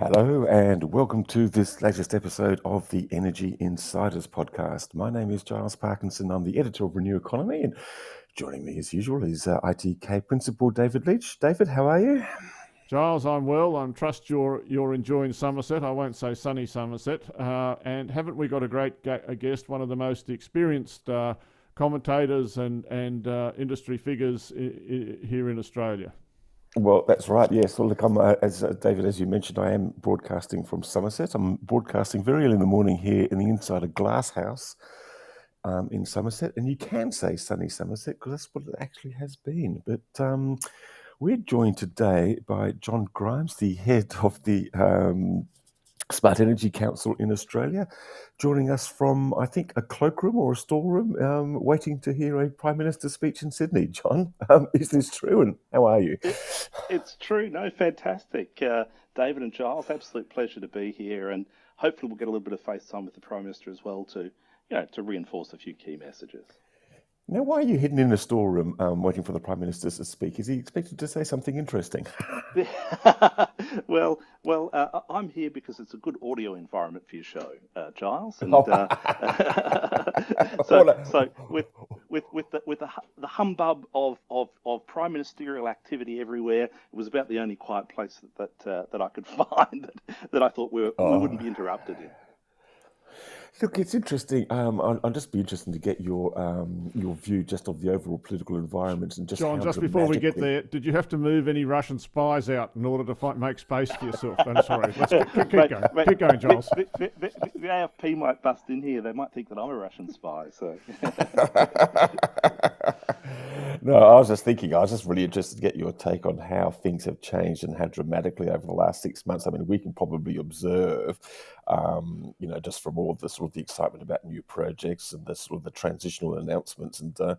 Hello, and welcome to this latest episode of the Energy Insiders podcast. My name is Giles Parkinson. I'm the editor of Renew Economy, and joining me as usual is uh, ITK Principal David Leitch. David, how are you? Giles, I'm well. I trust you're you're enjoying Somerset. I won't say sunny Somerset. Uh, and haven't we got a great ga- a guest, one of the most experienced uh, commentators and and uh, industry figures I- I- here in Australia? Well, that's right. Yes. Well, look, I'm, uh, as uh, David, as you mentioned, I am broadcasting from Somerset. I'm broadcasting very early in the morning here in the inside of Glass House um, in Somerset, and you can say sunny Somerset because that's what it actually has been. But um, we're joined today by John Grimes, the head of the um, Smart Energy Council in Australia, joining us from, I think, a cloakroom or a storeroom, um, waiting to hear a Prime Minister's speech in Sydney. John, um, is this true and how are you? It, it's true. No, fantastic. Uh, David and Giles, absolute pleasure to be here. And hopefully we'll get a little bit of face time with the Prime Minister as well to, you know, to reinforce a few key messages. Now, why are you hidden in the storeroom um, waiting for the Prime Minister to speak? Is he expected to say something interesting? well, well, uh, I'm here because it's a good audio environment for your show, uh, Giles. And uh, so, so with with with the with the, the humbug of, of, of prime ministerial activity everywhere, it was about the only quiet place that that, uh, that I could find that, that I thought we, were, oh. we wouldn't be interrupted in. Look, it's interesting. Um, I'll, I'll, just be interested to get your um, your view just of the overall political environment and just John. Just before we get there, did you have to move any Russian spies out in order to find, make space for yourself? I'm sorry. Let's keep, keep, keep going. Mate, keep going, Giles. The, the, the, the, AFP might bust in here. They might think that I'm a Russian spy. So. no, I was just thinking. I was just really interested to get your take on how things have changed and how dramatically over the last six months. I mean, we can probably observe, um, you know, just from all the sort of the excitement about new projects and the sort of the transitional announcements. And uh,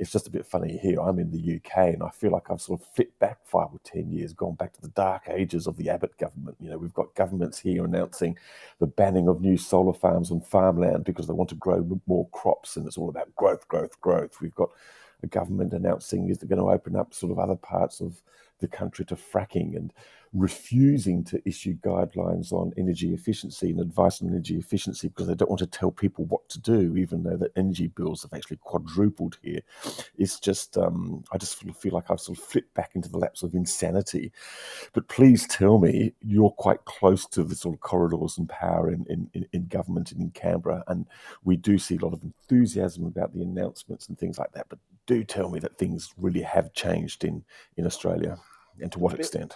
it's just a bit funny here. I'm in the UK and I feel like I've sort of flipped back five or 10 years, gone back to the dark ages of the Abbott government. You know, we've got governments here announcing the banning of new solar farms on farmland because they want to grow more crops and it's all about growth, growth, growth. We've got a government announcing is they're going to open up sort of other parts of the country to fracking and refusing to issue guidelines on energy efficiency and advice on energy efficiency because they don't want to tell people what to do, even though the energy bills have actually quadrupled here. It's just, um, I just feel like I've sort of flipped back into the laps of insanity. But please tell me, you're quite close to the sort of corridors and power in, in, in government and in Canberra, and we do see a lot of enthusiasm about the announcements and things like that. But do tell me that things really have changed in, in Australia and to what the extent?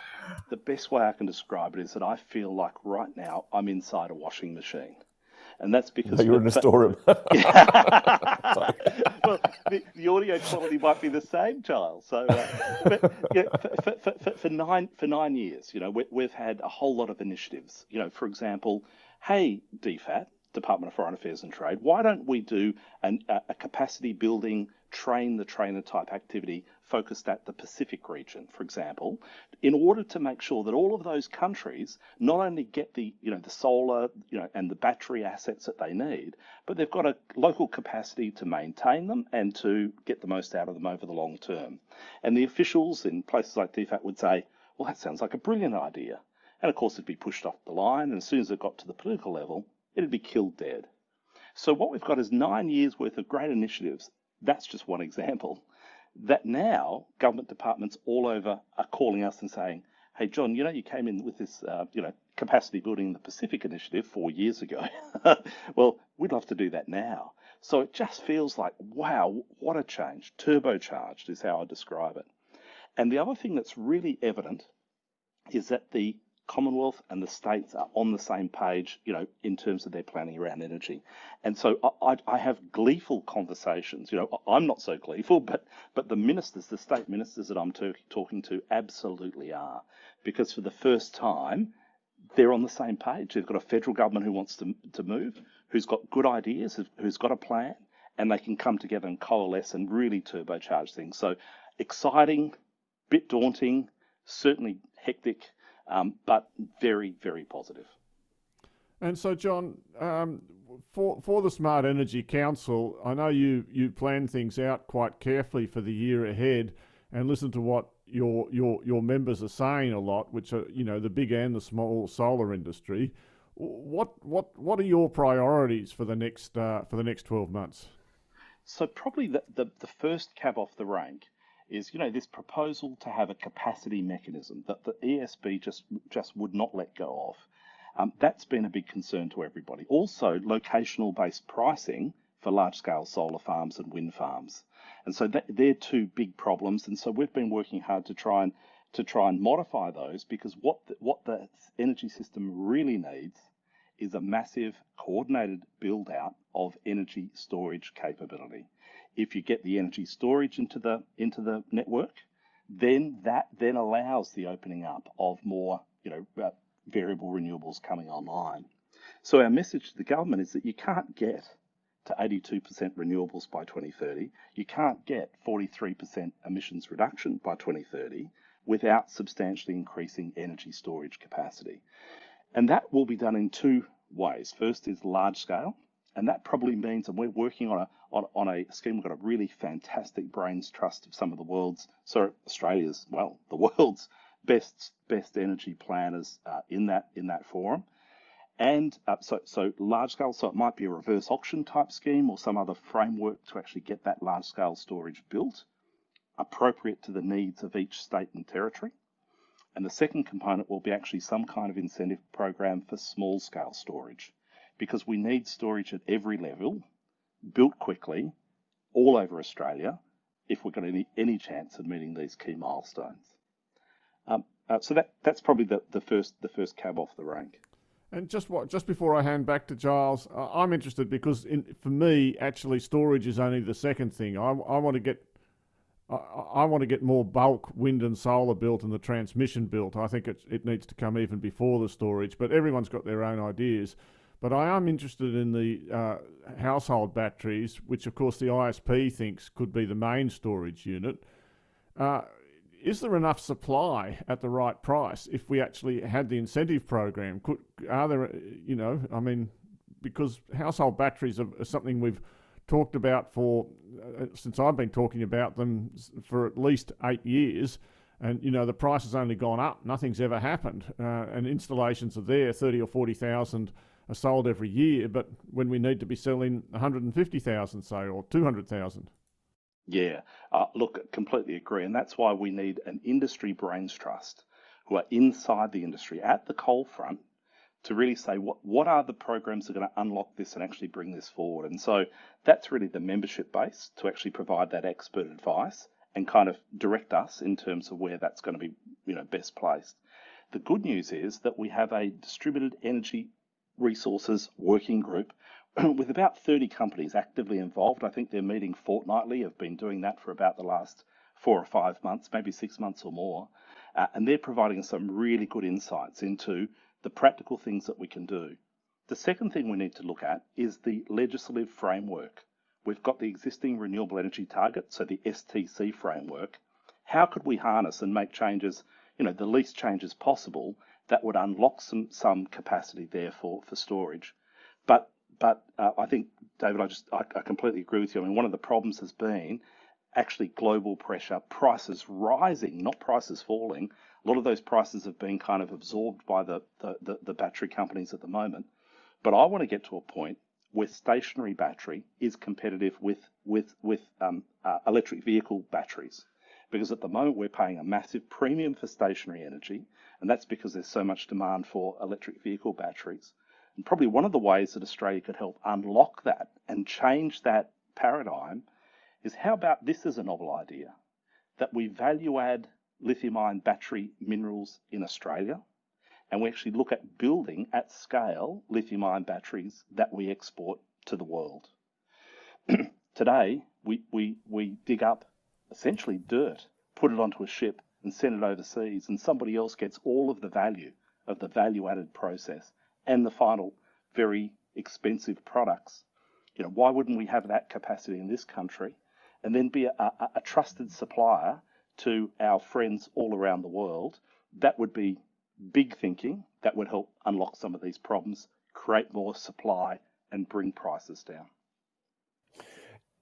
The best way I can describe it is that I feel like right now I'm inside a washing machine. And that's because no, you're in a storeroom. well, the, the, audio quality might be the same, Giles. So, uh, but, yeah, for, for, for, for, nine for nine years, you know, we, we've had a whole lot of initiatives. You know, for example, hey, DFAT, Department of Foreign Affairs and Trade, why don't we do an, a, a capacity building train the trainer type activity focused at the Pacific region, for example, in order to make sure that all of those countries not only get the you know the solar you know and the battery assets that they need, but they've got a local capacity to maintain them and to get the most out of them over the long term. And the officials in places like DFAT would say, well, that sounds like a brilliant idea. And of course, it'd be pushed off the line, and as soon as it got to the political level, it'd be killed dead. So what we've got is nine years worth of great initiatives that's just one example. That now government departments all over are calling us and saying, "Hey, John, you know you came in with this, uh, you know, capacity building the Pacific Initiative four years ago. well, we'd love to do that now." So it just feels like, wow, what a change! Turbocharged is how I describe it. And the other thing that's really evident is that the Commonwealth and the states are on the same page, you know, in terms of their planning around energy. And so I, I, have gleeful conversations. You know, I'm not so gleeful, but but the ministers, the state ministers that I'm talking to, absolutely are, because for the first time, they're on the same page. They've got a federal government who wants to, to move, who's got good ideas, who's got a plan, and they can come together and coalesce and really turbocharge things. So exciting, bit daunting, certainly hectic, um, but very, very positive. And so, John, um, for for the Smart Energy Council, I know you you plan things out quite carefully for the year ahead, and listen to what your your your members are saying a lot, which are you know the big and the small solar industry. What what what are your priorities for the next uh, for the next twelve months? So probably the, the, the first cab off the rank is you know this proposal to have a capacity mechanism that the ESB just just would not let go of. Um, that's been a big concern to everybody. Also, locational based pricing for large scale solar farms and wind farms. And so that, they're two big problems. And so we've been working hard to try and to try and modify those because what the, what the energy system really needs is a massive coordinated build out of energy storage capability. If you get the energy storage into the into the network, then that then allows the opening up of more you know uh, variable renewables coming online. So our message to the government is that you can't get to 82% renewables by 2030. You can't get 43% emissions reduction by 2030 without substantially increasing energy storage capacity. And that will be done in two ways. First is large scale, and that probably means, and we're working on a on, on a scheme. We've got a really fantastic brains trust of some of the world's, sorry, Australia's, well, the world's best best energy planners uh, in that in that forum. And uh, so, so large scale, so it might be a reverse auction type scheme or some other framework to actually get that large scale storage built, appropriate to the needs of each state and territory. And the second component will be actually some kind of incentive program for small scale storage because we need storage at every level, built quickly, all over Australia, if we're going to any, any chance of meeting these key milestones. Um, uh, so that that's probably the, the first the first cab off the rank. And just what just before I hand back to Giles, uh, I'm interested because in, for me, actually, storage is only the second thing. I, I want to get I, I, want to get more bulk wind and solar built and the transmission built. I think it, it needs to come even before the storage, but everyone's got their own ideas. But I am interested in the uh, household batteries, which of course the ISP thinks could be the main storage unit. Uh, is there enough supply at the right price if we actually had the incentive program? Could are there, you know, I mean, because household batteries are, are something we've talked about for uh, since I've been talking about them for at least eight years. And you know the price has only gone up. Nothing's ever happened. Uh, and installations are there, thirty or forty thousand are sold every year. But when we need to be selling one hundred and fifty thousand, say, or two hundred thousand. Yeah, uh, look, completely agree, and that's why we need an industry brains trust who are inside the industry at the coal front to really say what, what are the programs that are going to unlock this and actually bring this forward. And so that's really the membership base to actually provide that expert advice and kind of direct us in terms of where that's going to be, you know, best placed. The good news is that we have a distributed energy resources working group with about 30 companies actively involved. I think they're meeting fortnightly. Have been doing that for about the last four or five months, maybe six months or more. Uh, and they're providing some really good insights into the practical things that we can do. The second thing we need to look at is the legislative framework. We've got the existing renewable energy target, so the STC framework. How could we harness and make changes, you know, the least changes possible that would unlock some, some capacity there for, for storage? But but uh, I think, David, I just I, I completely agree with you. I mean, one of the problems has been actually global pressure, prices rising, not prices falling a lot of those prices have been kind of absorbed by the, the, the, the battery companies at the moment. But I want to get to a point where stationary battery is competitive with with with um, uh, electric vehicle batteries, because at the moment we're paying a massive premium for stationary energy, and that's because there's so much demand for electric vehicle batteries. And probably one of the ways that Australia could help unlock that and change that paradigm is how about this as a novel idea that we value add lithium ion battery minerals in Australia. And we actually look at building at scale lithium ion batteries that we export to the world. Today, we, we, we dig up essentially dirt, put it onto a ship, and send it overseas, and somebody else gets all of the value of the value added process and the final very expensive products. You know, why wouldn't we have that capacity in this country and then be a, a, a trusted supplier to our friends all around the world? That would be big thinking that would help unlock some of these problems, create more supply, and bring prices down.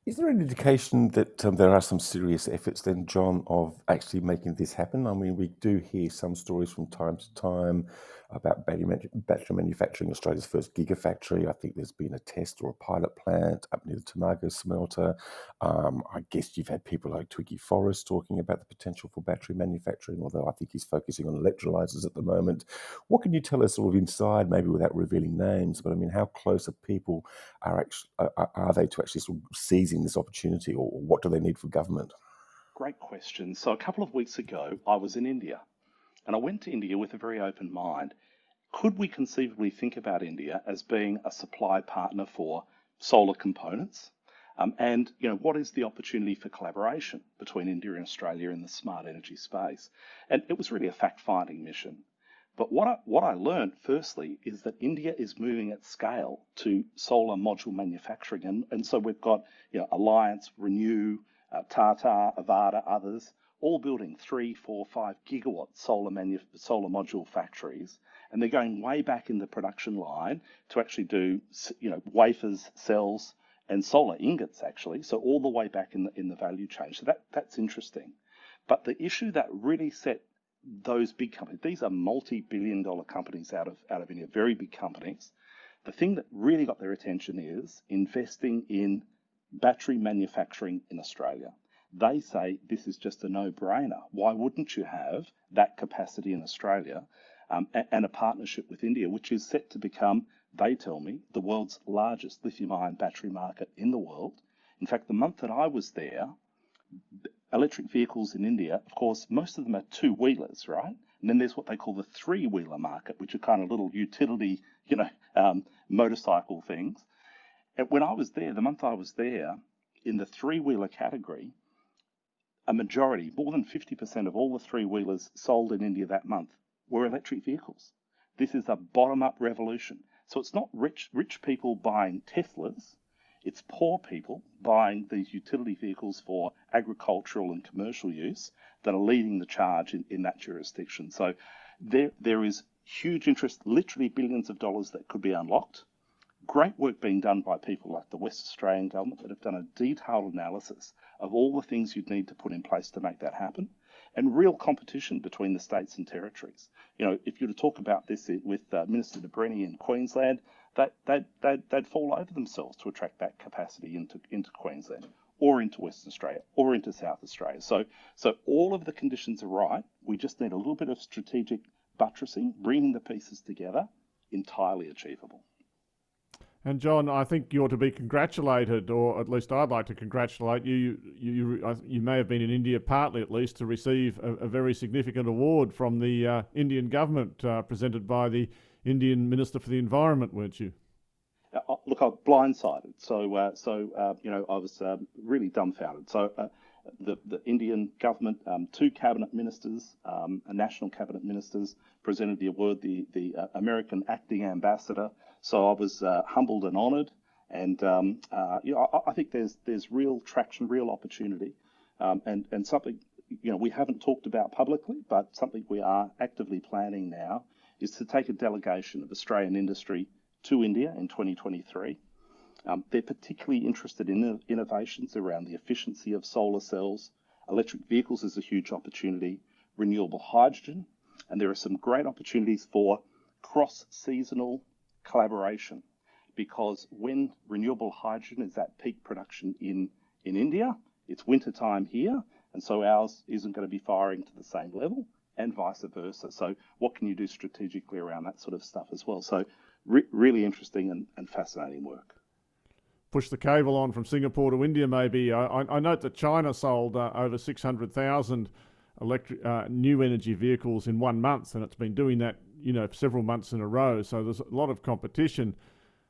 Is there an indication that um, there are some serious efforts then, John, of actually making this happen? I mean, we do hear some stories from time to time about battery, manufacturing, Australia's first gigafactory. I think there's been a test or a pilot plant up near the Tomago smelter. Um, I guess you've had people like Twiggy Forrest talking about the potential for battery manufacturing, although I think he's focusing on electrolyzers at the moment. What can you tell us sort of inside, maybe without revealing names, but I mean, how close are people are actually, are, are they to actually sort of seizing this opportunity or what do they need from government? Great question. So a couple of weeks ago, I was in India and I went to India with a very open mind. Could we conceivably think about India as being a supply partner for solar components? Um, and you know what is the opportunity for collaboration between India and Australia in the smart energy space? And it was really a fact-finding mission. But what I, what I learned firstly is that India is moving at scale to solar module manufacturing, and, and so we've got you know Reliance, Renew, uh, Tata, Avaada, others all building three, four, five gigawatt solar manu- solar module factories, and they're going way back in the production line to actually do you know wafers, cells, and solar ingots actually. So all the way back in the in the value chain. So that that's interesting. But the issue that really set those big companies, these are multi-billion dollar companies out of out of India, very big companies. The thing that really got their attention is investing in battery manufacturing in Australia. They say this is just a no brainer. Why wouldn't you have that capacity in Australia um, and, and a partnership with India, which is set to become, they tell me, the world's largest lithium ion battery market in the world? In fact, the month that I was there, electric vehicles in India, of course, most of them are two wheelers, right? And then there's what they call the three wheeler market, which are kind of little utility, you know, um, motorcycle things. And when I was there, the month I was there, in the three wheeler category, a majority, more than 50% of all the three wheelers sold in India that month were electric vehicles. This is a bottom up revolution. So it's not rich, rich people buying Teslas, it's poor people buying these utility vehicles for agricultural and commercial use that are leading the charge in, in that jurisdiction. So there, there is huge interest, literally billions of dollars that could be unlocked great work being done by people like the West Australian government that have done a detailed analysis of all the things you'd need to put in place to make that happen, and real competition between the states and territories. You know, if you were to talk about this with uh, Minister De in Queensland, that they'd, they'd, they'd fall over themselves to attract that capacity into, into Queensland or into Western Australia or into South Australia. So, so all of the conditions are right. We just need a little bit of strategic buttressing, bringing the pieces together, entirely achievable. And John, I think you're to be congratulated, or at least I'd like to congratulate you. You, you, you may have been in India, partly at least, to receive a, a very significant award from the uh, Indian government, uh, presented by the Indian Minister for the Environment, weren't you? Uh, uh look, I was blindsided. So, uh, so uh, you know, I was um, really dumbfounded. So, the, the Indian government, um, two cabinet ministers, um, national cabinet ministers, presented the award. The the American acting ambassador so I was uh, humbled and honoured, and um, uh, you know, I, I, think there's there's real traction, real opportunity, um, and and something you know we haven't talked about publicly, but something we are actively planning now is to take a delegation of Australian industry to India in 2023. Um, they're particularly interested in innovations around the efficiency of solar cells. Electric vehicles is a huge opportunity, renewable hydrogen, and there are some great opportunities for cross seasonal collaboration because when renewable hydrogen is at peak production in, in India, it's winter time here, and so ours isn't going to be firing to the same level, and vice versa. So, what can you do strategically around that sort of stuff as well? So, re- really interesting and, and fascinating work push the cable on from Singapore to India, maybe. I, I note that China sold uh, over 600,000 electric uh, new energy vehicles in one month, and it's been doing that you know, several months in a row. So there's a lot of competition.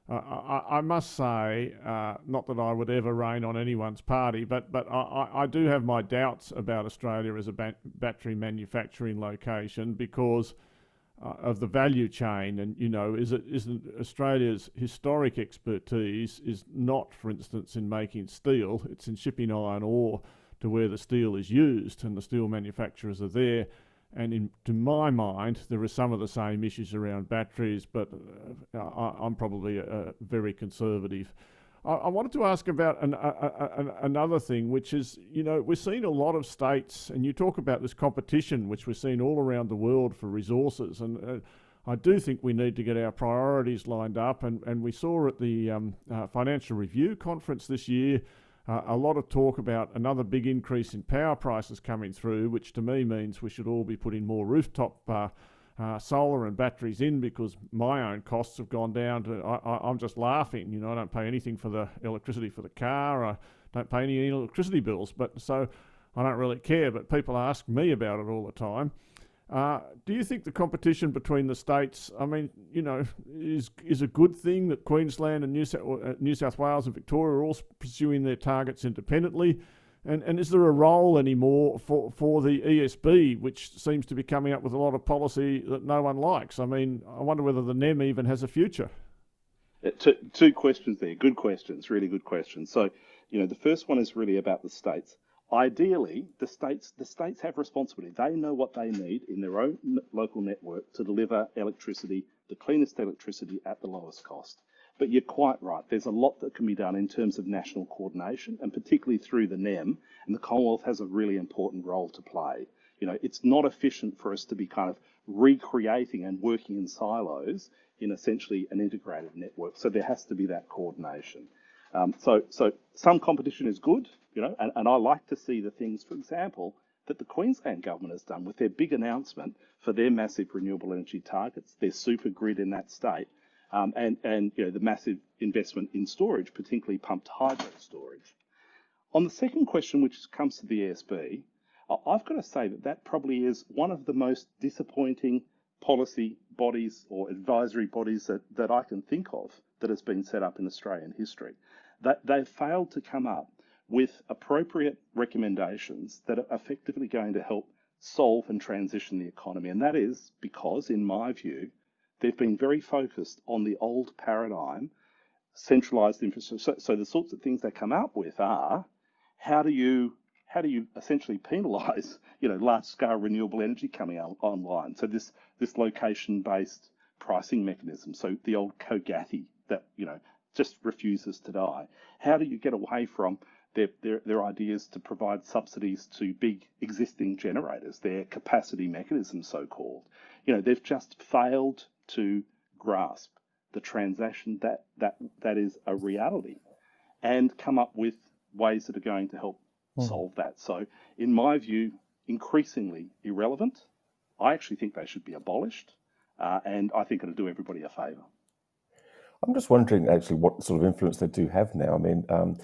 Uh, I, I, must say, uh, not that I would ever rain on anyone's party, but but I, I do have my doubts about Australia as a ba- battery manufacturing location because uh, of the value chain, and you know, is it isn't Australia's historic expertise is not, for instance, in making steel; it's in shipping iron ore to where the steel is used, and the steel manufacturers are there. And in, to my mind, there are some of the same issues around batteries, but uh, I, am probably very conservative. I, I, wanted to ask about an, another thing, which is, you know, we're seeing a lot of states, and you talk about this competition, which we're seeing all around the world for resources, and uh, I do think we need to get our priorities lined up. And, and we saw at the um, uh, Financial Review conference this year uh, a lot of talk about another big increase in power prices coming through, which to me means we should all be putting more rooftop uh, uh, solar and batteries in because my own costs have gone down to. I, am just laughing. You know, I don't pay anything for the electricity for the car. I don't pay any electricity bills, but so I don't really care. But people ask me about it all the time. Uh, do you think the competition between the states, I mean, you know, is is a good thing that Queensland and New South, uh, New South Wales and Victoria are all pursuing their targets independently? And, and is there a role anymore for, for the ESB, which seems to be coming up with a lot of policy that no one likes? I mean, I wonder whether the NEM even has a future. Uh, two, two questions there. Good questions, really good questions. So, you know, the first one is really about the states ideally, the states the states have responsibility. They know what they need in their own local network to deliver electricity, the cleanest electricity at the lowest cost. But you're quite right. There's a lot that can be done in terms of national coordination, and particularly through the NEM. And the Commonwealth has a really important role to play. You know, it's not efficient for us to be kind of recreating and working in silos in essentially an integrated network. So there has to be that coordination. Um, so, so some competition is good, you know, and, and I like to see the things, for example, that the Queensland government has done with their big announcement for their massive renewable energy targets, their super grid in that state, um, and, and you know, the massive investment in storage, particularly pumped hydro storage. On the second question, which comes to the ESB, I've got to say that that probably is one of the most disappointing policy bodies or advisory bodies that, that I can think of that has been set up in Australian history. That they've failed to come up with appropriate recommendations that are effectively going to help solve and transition the economy. And that is because, in my view, they've been very focused on the old paradigm, centralized infrastructure. So, so the sorts of things they come up with are how do you how do you essentially penalise, you know, large-scale renewable energy coming on, online? So this this location-based pricing mechanism, so the old COGATI that you know just refuses to die. How do you get away from their, their, their ideas to provide subsidies to big existing generators, their capacity mechanism, so called? You know, they've just failed to grasp the transaction that that that is a reality, and come up with ways that are going to help mm. solve that. So, in my view, increasingly irrelevant. I actually think they should be abolished, uh, and I think it'll do everybody a favour. I'm just wondering actually what sort of influence they do have now. I mean, um,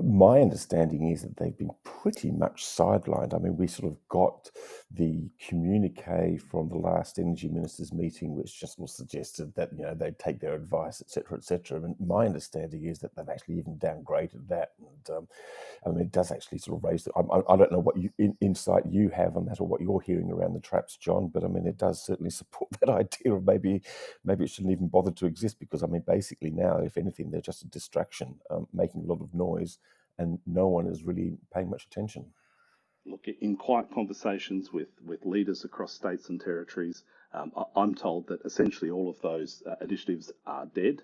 my understanding is that they've been pretty much sidelined. I mean, we sort of got the communique from the last energy ministers meeting, which just was suggested that you know they'd take their advice, etc., etc. And my understanding is that they've actually even downgraded that. And um, I mean, it does actually sort of raise. The, I, I, don't know what you, in, insight you have on that or what you're hearing around the traps, John, but I mean, it does certainly support that idea of maybe maybe it shouldn't even bother to exist because I mean, basically now, if anything, they're just a distraction, um, making a lot of noise and no one is really paying much attention. Look, in quiet conversations with, with leaders across states and territories, um, I'm told that essentially all of those uh, initiatives are dead,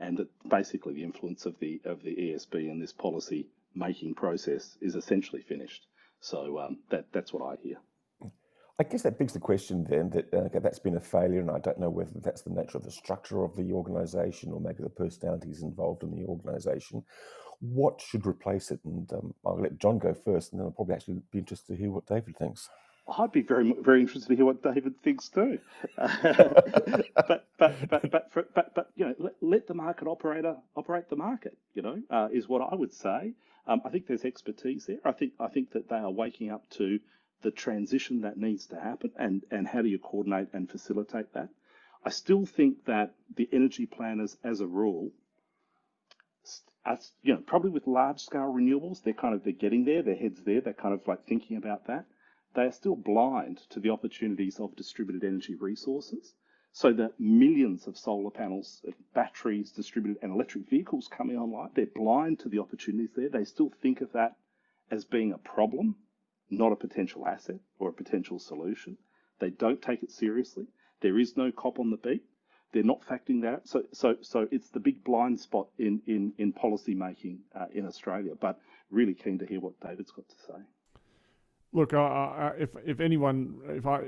and that basically the influence of the of the ESB in this policy making process is essentially finished. So um, that that's what I hear. I guess that begs the question then that uh, that's been a failure, and I don't know whether that's the nature of the structure of the organisation or maybe the personalities involved in the organisation, what should replace it? And um, I'll let John go first, and then I'll probably actually be interested to hear what David thinks. I'd be very, very interested to hear what David thinks too. but, but, but, but, for, but, but, you know, let, let, the market operator operate the market. You know, uh, is what I would say. Um, I think there's expertise there. I think, I think that they are waking up to the transition that needs to happen, and and how do you coordinate and facilitate that. I still think that the energy planners, as a rule, you know, probably with large scale renewables, they're kind of they're getting there, their heads there, they're kind of like thinking about that. they are still blind to the opportunities of distributed energy resources. So the millions of solar panels, batteries, distributed and electric vehicles coming online, they're blind to the opportunities there. They still think of that as being a problem, not a potential asset or a potential solution. They don't take it seriously. There is no cop on the beat. They're not factoring that. So, so, so it's the big blind spot in in in policy making uh, in Australia. But really keen to hear what David's got to say. Look, if if anyone, if I,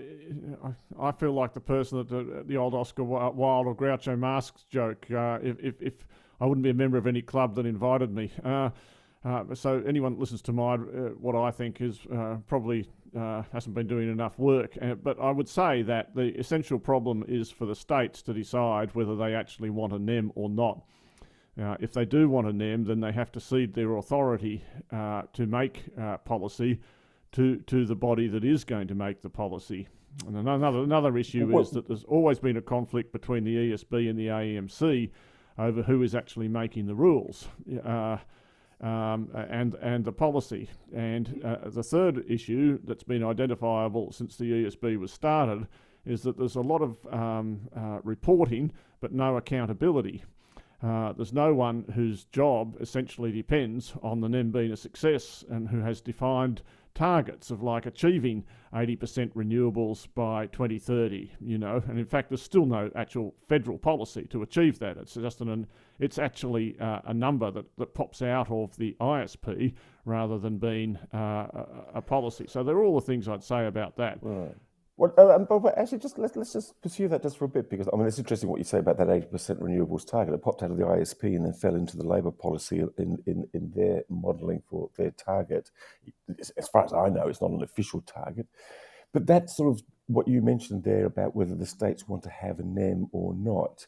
I feel like the person that the, the old Oscar Wilde or Groucho Marx joke. Uh, if, if, if I wouldn't be a member of any club that invited me. Uh, uh, so anyone that listens to my uh, what I think is uh, probably uh, hasn't been doing enough work. but I would say that the essential problem is for the states to decide whether they actually want a NEM or not. if they do want a NEM, then they have to cede their authority to make policy to, to the body that is going to make the policy. And another, another issue is that there's always been a conflict between the ESB and the AEMC over who is actually making the rules uh, um, and, and the policy. And uh, the third issue that's been identifiable since the ESB was started is that there's a lot of um, uh, reporting but no accountability. Uh, there's no one whose job essentially depends on the NEM being a success and who has defined targets of like achieving 80% renewables by 2030, you know, and in fact, there's still no actual federal policy to achieve that. It's just an, it's actually uh, a number that, that pops out of the ISP rather than being uh, a, a, policy. So there are all the things I'd say about that. Right. Well, uh, but, but, actually, just let's let's just pursue that just for a bit because I mean it's interesting what you say about that eighty percent renewables target. It popped out of the ISP and then fell into the Labor policy in in, in their modelling for their target. As far as I know, it's not an official target, but that's sort of what you mentioned there about whether the states want to have a NEM or not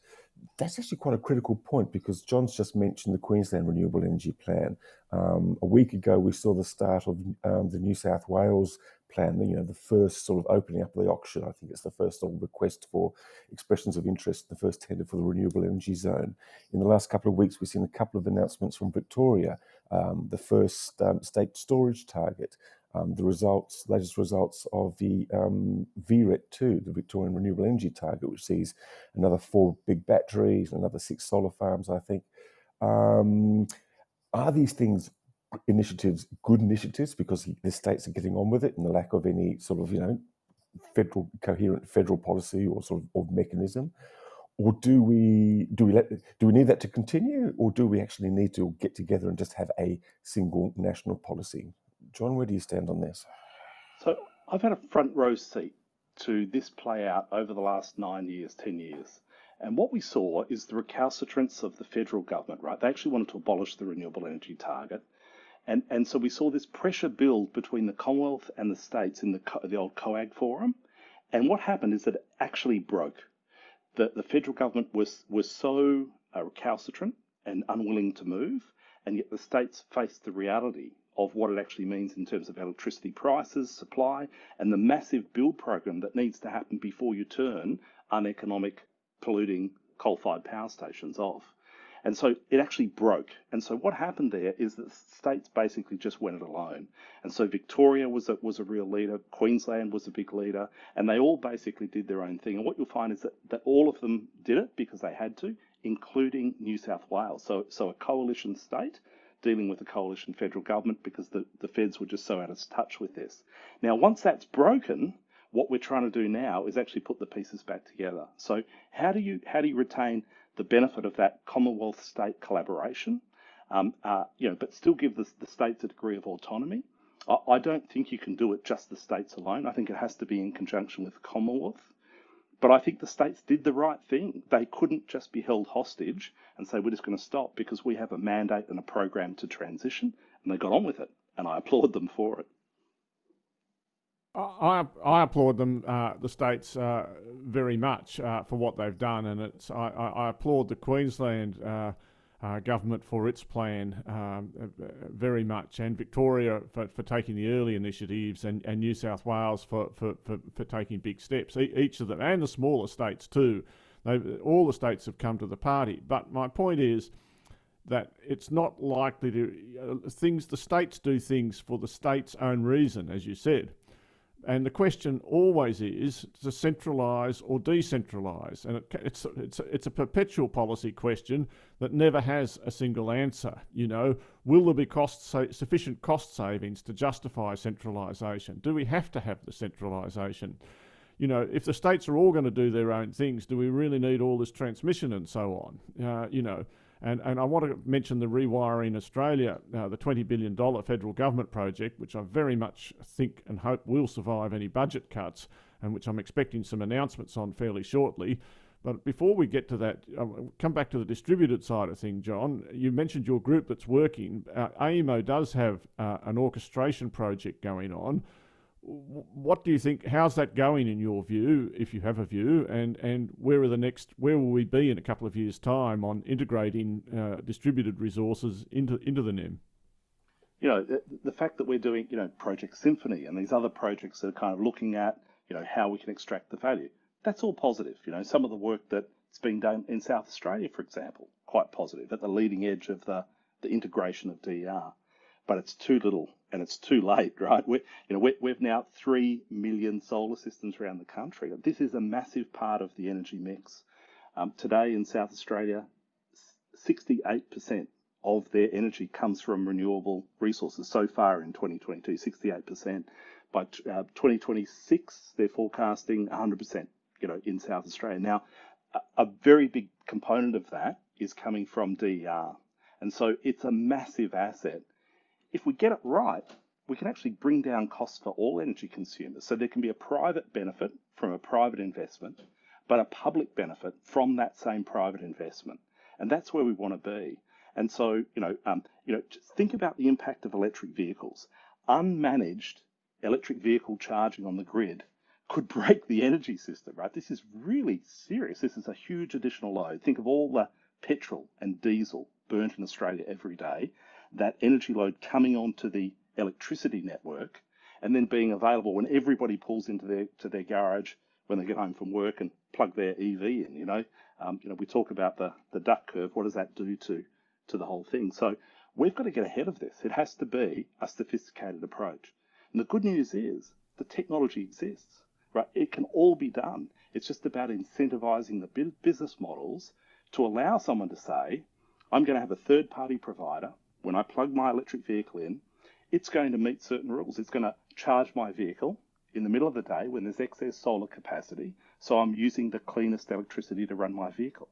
that's actually quite a critical point because John's just mentioned the Queensland Renewable Energy Plan. Um, a week ago, we saw the start of um, the New South Wales plan, you know, the first sort of opening up of the auction. I think it's the first sort of request for expressions of interest, the first tender for the renewable energy zone. In the last couple of weeks, we've seen a couple of announcements from Victoria, um, the first um, state storage target, um, the results, latest results of the um, VRET2, the Victorian Renewable Energy Target, which sees another four big batteries, another six solar farms, I think. Um, are these things initiatives good initiatives because the states are getting on with it and the lack of any sort of, you know, federal coherent federal policy or sort of, of mechanism? Or do we do we let do we need that to continue, or do we actually need to get together and just have a single national policy? John, where do you stand on this? So I've had a front row seat to this play out over the last nine years, 10 years. And what we saw is the recalcitrance of the federal government, right? They actually wanted to abolish the renewable energy target. And, and so we saw this pressure build between the Commonwealth and the states in the, the old COAG forum. And what happened is that it actually broke. The, the federal government was, was so uh, recalcitrant and unwilling to move, and yet the states faced the reality of what it actually means in terms of electricity prices, supply, and the massive build program that needs to happen before you turn uneconomic, polluting coal fired power stations off. And so it actually broke. And so what happened there is that states basically just went it alone. And so Victoria was a, was a real leader, Queensland was a big leader, and they all basically did their own thing. And what you'll find is that, that all of them did it because they had to, including New South Wales. So, so a coalition state dealing with the coalition federal government because the, the feds were just so out of touch with this. Now, once that's broken, what we're trying to do now is actually put the pieces back together. So how do you how do you retain the benefit of that Commonwealth state collaboration, um, uh, you know, but still give the, the states a degree of autonomy? I, I don't think you can do it just the states alone. I think it has to be in conjunction with the Commonwealth. But I think the states did the right thing. They couldn't just be held hostage and say, we're just going to stop because we have a mandate and a program to transition. And they got on with it. And I applaud them for it. I, I applaud them, uh, the states, uh, very much uh, for what they've done, and it's I, I applaud the Queensland uh, government for its plan um, uh, very much, and Victoria for, for taking the early initiatives, and, and New South Wales for, for, for, for taking big steps. E- each of them, and the smaller states too. They've, all the states have come to the party. But my point is that it's not likely to uh, things. The states do things for the state's own reason, as you said. And the question always is to centralise or decentralise. And it, it's, it's, it's a perpetual policy question that never has a single answer. You know, will there be cost sa- sufficient cost savings to justify centralisation? Do we have to have the centralisation? You know, if the states are all going to do their own things, do we really need all this transmission and so on? Uh, you know, and, and I want to mention the Rewiring Australia, uh, the $20 billion federal government project, which I very much think and hope will survive any budget cuts, and which I'm expecting some announcements on fairly shortly. But before we get to that, I'll come back to the distributed side of things, John. You mentioned your group that's working. Uh, AEMO does have uh, an orchestration project going on what do you think? How's that going in your view, if you have a view, and and where are the next? Where will we be in a couple of years' time on integrating uh, distributed resources into into the NEM? You know, the, the, fact that we're doing you know Project Symphony and these other projects that are kind of looking at you know how we can extract the value. That's all positive. You know, some of the work that's being done in South Australia, for example, quite positive at the leading edge of the the integration of DER but it's too little and it's too late, right? we you know, we we've now 3 million solar systems around the country. This is a massive part of the energy mix. Um, today in South Australia, 68% of their energy comes from renewable resources so far in 2022, 68%. By uh, 2026, they're forecasting 100%, you know, in South Australia. Now, a, a very big component of that is coming from DER. And so it's a massive asset if we get it right, we can actually bring down costs for all energy consumers. So there can be a private benefit from a private investment, but a public benefit from that same private investment. And that's where we want to be. And so, you know, um, you know, just think about the impact of electric vehicles. Unmanaged electric vehicle charging on the grid could break the energy system, right? This is really serious. This is a huge additional load. Think of all the petrol and diesel burnt in Australia every day that energy load coming onto the electricity network and then being available when everybody pulls into their to their garage when they get home from work and plug their EV in. You know, um, you know, we talk about the the duck curve. What does that do to to the whole thing? So we've got to get ahead of this. It has to be a sophisticated approach. And the good news is the technology exists. Right? It can all be done. It's just about incentivizing the business models to allow someone to say, I'm going to have a third party provider when I plug my electric vehicle in, it's going to meet certain rules. It's going to charge my vehicle in the middle of the day when there's excess solar capacity, so I'm using the cleanest electricity to run my vehicle.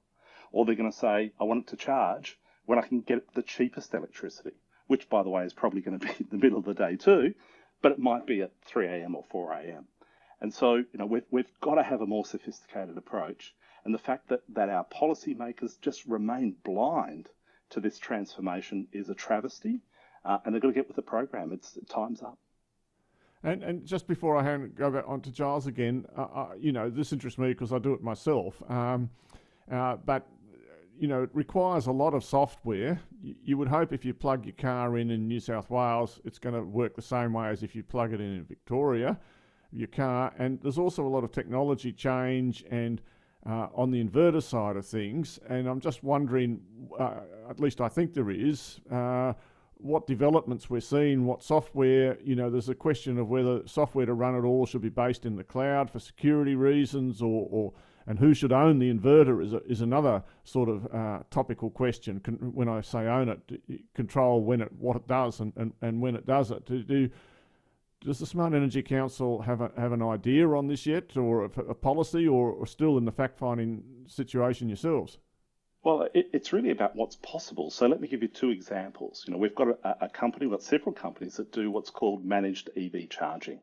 Or they're going to say, I want it to charge when I can get the cheapest electricity, which, by the way, is probably going to be in the middle of the day too, but it might be at 3 a.m. or 4 a.m. And so, you know, we've, we've got to have a more sophisticated approach. And the fact that, that our policymakers just remain blind to this transformation is a travesty, uh, and they've got to get with the program. It's time's up. And, and just before I hand go back on to Giles again, uh, uh, you know, this interests me because I do it myself. Um, uh, but you know, it requires a lot of software. You, you, would hope if you plug your car in in New South Wales, it's going to work the same way as if you plug it in in Victoria, your car. And there's also a lot of technology change and uh, on the inverter side of things. And I'm just wondering, uh, at least I think there is, uh, what developments we're seeing, what software, you know, there's a question of whether software to run it all should be based in the cloud for security reasons or, or and who should own the inverter is, a, is another sort of uh, topical question. Con- when I say own it, control when it, what it does and, and, and when it does it. Do, do does the Smart Energy Council have a, have an idea on this yet, or a, a policy, or, or, still in the fact finding situation yourselves? Well, it, it's really about what's possible. So let me give you two examples. You know, we've got a, a company, we've got several companies that do what's called managed EV charging,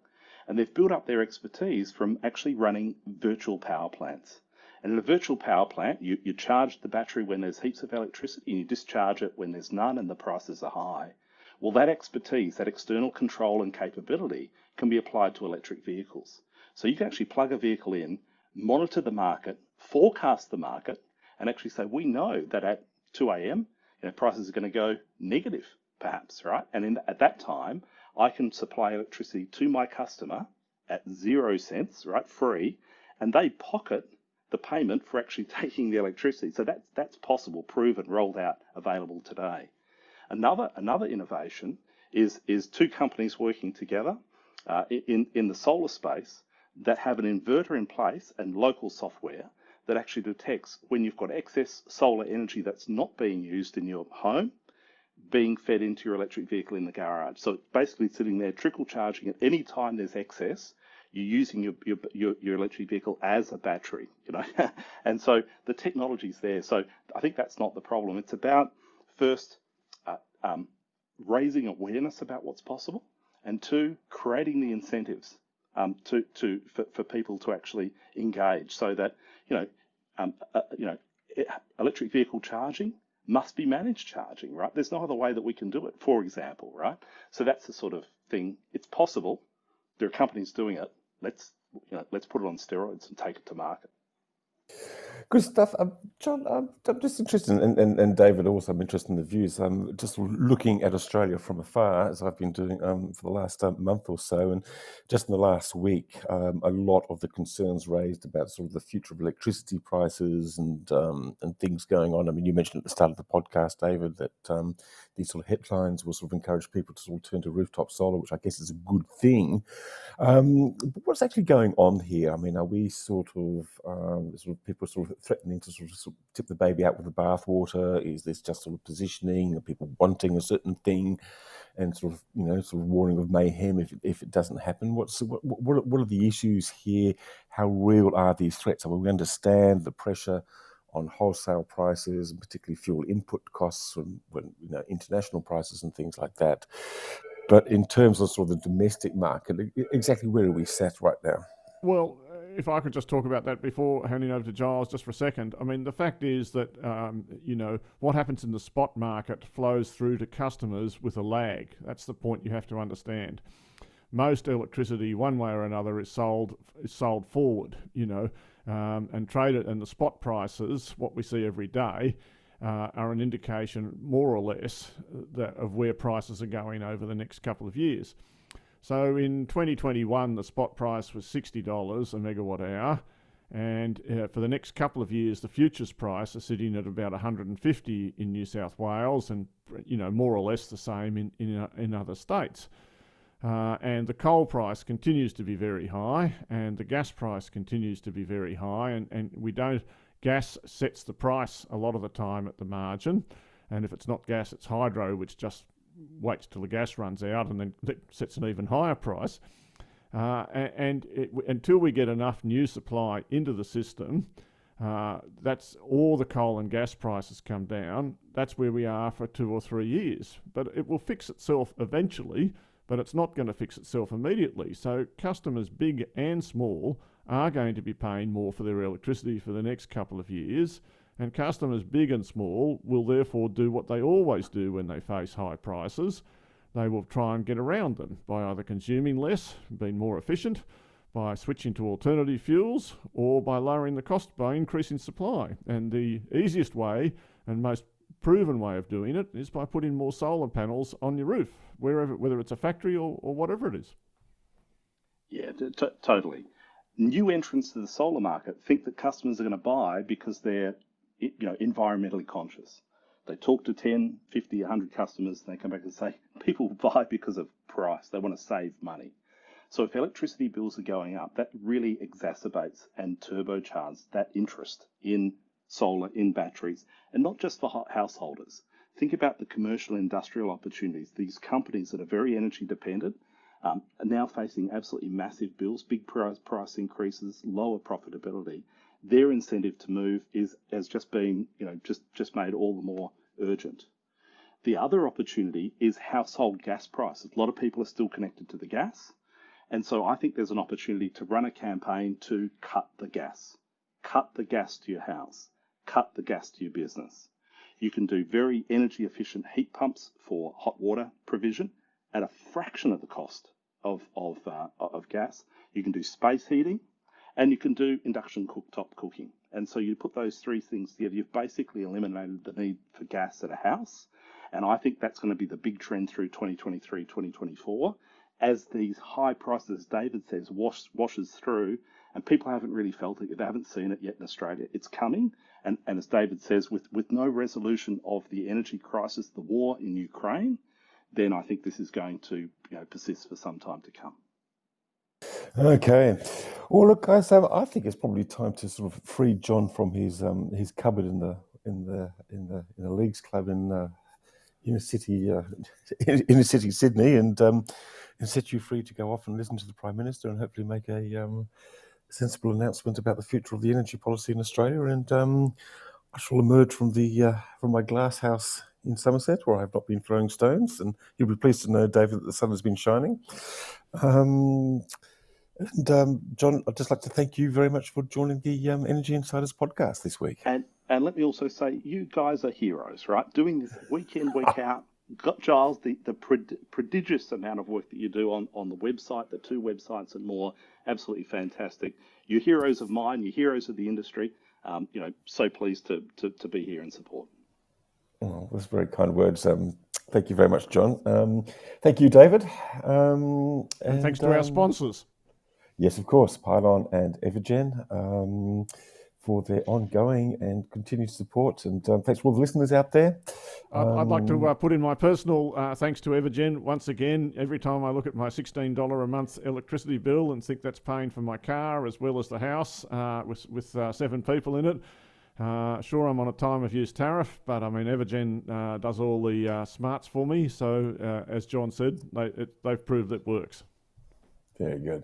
and they've built up their expertise from actually running virtual power plants. And in a virtual power plant, you, you charge the battery when there's heaps of electricity, and you discharge it when there's none and the prices are high. Well, that expertise, that external control and capability can be applied to electric vehicles. So you can actually plug a vehicle in, monitor the market, forecast the market, and actually say, we know that at 2 a.m., you know, prices are going to go negative, perhaps, right? And in, at that time, I can supply electricity to my customer at zero cents, right, free, and they pocket the payment for actually taking the electricity. So that's that's possible, proven, rolled out, available today. Another, another innovation is, is two companies working together. uh, in, in the solar space that have an inverter in place and local software that actually detects when you've got excess solar energy that's not being used in your home being fed into your electric vehicle in the garage. So basically sitting there trickle charging at any time there's excess. You're using your, your, your, your electric vehicle as a battery, you know, and so the technology's there. So I think that's not the problem. It's about first um, raising awareness about what's possible, and two, creating the incentives um, to, to for, for people to actually engage, so that you know, um, uh, you know, electric vehicle charging must be managed charging, right? There's no other way that we can do it, for example, right? So that's the sort of thing. It's possible. There are companies doing it. Let's you know, let's put it on steroids and take it to market. Good stuff. Um, John, um, I'm just interested, and, and, and David also, I'm interested in the views. I'm just looking at Australia from afar, as I've been doing um, for the last um, month or so. And just in the last week, um, a lot of the concerns raised about sort of the future of electricity prices and um, and things going on. I mean, you mentioned at the start of the podcast, David, that these sort of headlines will sort of encourage people to sort of turn to rooftop solar, which I guess is a good thing. what's actually going on here? I mean, are we sort of, sort of people sort of threatening to sort of, sort of tip the baby out with the bathwater? Is this just sort of positioning? Are people wanting a certain thing, and sort of you know sort of warning of mayhem if if it doesn't happen? What's what what, what are the issues here? How real are these threats? I mean, we understand the pressure on wholesale prices and particularly fuel input costs and when you know international prices and things like that. But in terms of sort of the domestic market, exactly where are we set right now? Well, if I could just talk about that before handing over to Giles just for a second. I mean, the fact is that, um, you know, what happens in the spot market flows through to customers with a lag. That's the point you have to understand. Most electricity, one way or another, is sold is sold forward, you know, um, and traded. And the spot prices, what we see every day, uh, are an indication, more or less, that, of where prices are going over the next couple of years. So in 2021, the spot price was $60 a megawatt hour. And uh, for the next couple of years, the futures price is sitting at about 150 in New South Wales, and you know more or less the same in in, uh, in other states. Uh, and the coal price continues to be very high, and the gas price continues to be very high, and, and we don't. Gas sets the price a lot of the time at the margin, and if it's not gas, it's hydro, which just waits till the gas runs out and then sets an even higher price. Uh, and it, until we get enough new supply into the system, uh, that's all the coal and gas prices come down. That's where we are for two or three years. But it will fix itself eventually, but it's not going to fix itself immediately. So customers, big and small, are going to be paying more for their electricity for the next couple of years. And customers, big and small, will therefore do what they always do when they face high prices. They will try and get around them by either consuming less, being more efficient, by switching to alternative fuels, or by lowering the cost by increasing supply. And the easiest way and most proven way of doing it is by putting more solar panels on your roof, wherever, whether it's a factory or, or whatever it is. Yeah, t- totally. New entrants to the solar market think that customers are going to buy because they're you know, environmentally conscious. They talk to 10, 50, 100 customers, and they come back and say, people buy because of price. They want to save money. So if electricity bills are going up, that really exacerbates and turbocharges that interest in solar, in batteries, and not just for householders. Think about the commercial industrial opportunities. These companies that are very energy dependent um, are now facing absolutely massive bills, big price, price increases, lower profitability their incentive to move is has just been, you know, just just made all the more urgent. The other opportunity is household gas prices. A lot of people are still connected to the gas. And so I think there's an opportunity to run a campaign to cut the gas. Cut the gas to your house. Cut the gas to your business. You can do very energy efficient heat pumps for hot water provision at a fraction of the cost of, of, uh, of gas. You can do space heating and you can do induction cooktop cooking. And so you put those three things together, you've basically eliminated the need for gas at a house. And I think that's going to be the big trend through 2023, 2024, as these high prices, David says, wash, washes through, and people haven't really felt it. They haven't seen it yet in Australia. It's coming. And, and as David says, with, with no resolution of the energy crisis, the war in Ukraine, then I think this is going to you know, persist for some time to come. Okay. Well, look, guys, I think it's probably time to sort of free John from his um, his cupboard in the in the in the in the leagues club in uh, inner city uh, inner city Sydney, and um, and set you free to go off and listen to the prime minister and hopefully make a um, sensible announcement about the future of the energy policy in Australia. And um, I shall emerge from the uh, from my glass house in Somerset, where I have not been throwing stones, and you'll be pleased to know, David, that the sun has been shining. Um, and um, John, I'd just like to thank you very much for joining the um, Energy Insiders podcast this week. And and let me also say, you guys are heroes, right? Doing this week in, week out. Got Giles, the, the prodigious amount of work that you do on, on the website, the two websites and more, absolutely fantastic. You're heroes of mine, you're heroes of the industry. Um, you know, so pleased to, to, to be here and support. Oh, those very kind words. Um, thank you very much, John. Um, thank you, David. Um, and, and, thanks to our um, sponsors. Yes, of course, Pylon and Evergen um, for their ongoing and continued support. And um, thanks for all the listeners out there. I'd, I'd like to um, uh, put in my personal uh, thanks to Evergen once again. Every time I look at my $16 a month electricity bill and think that's paying for my car as well as the house uh, with, with uh, seven people in it. Uh, sure, I'm on a time of use tariff, but I mean, Evergen uh, does all the smarts for me. So, as John said, they, it, they've proved it works. Very good.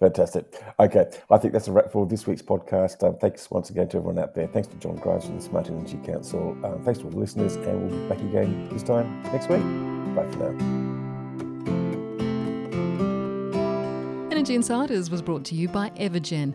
Fantastic. Okay, I think that's a wrap for this week's podcast. Um, thanks once again to everyone out there. Thanks to John Grimes from the Smart Energy Council. Um, thanks to all the listeners, and we'll be back again this time next week. Bye for now. Energy Insiders was brought to you by Evergen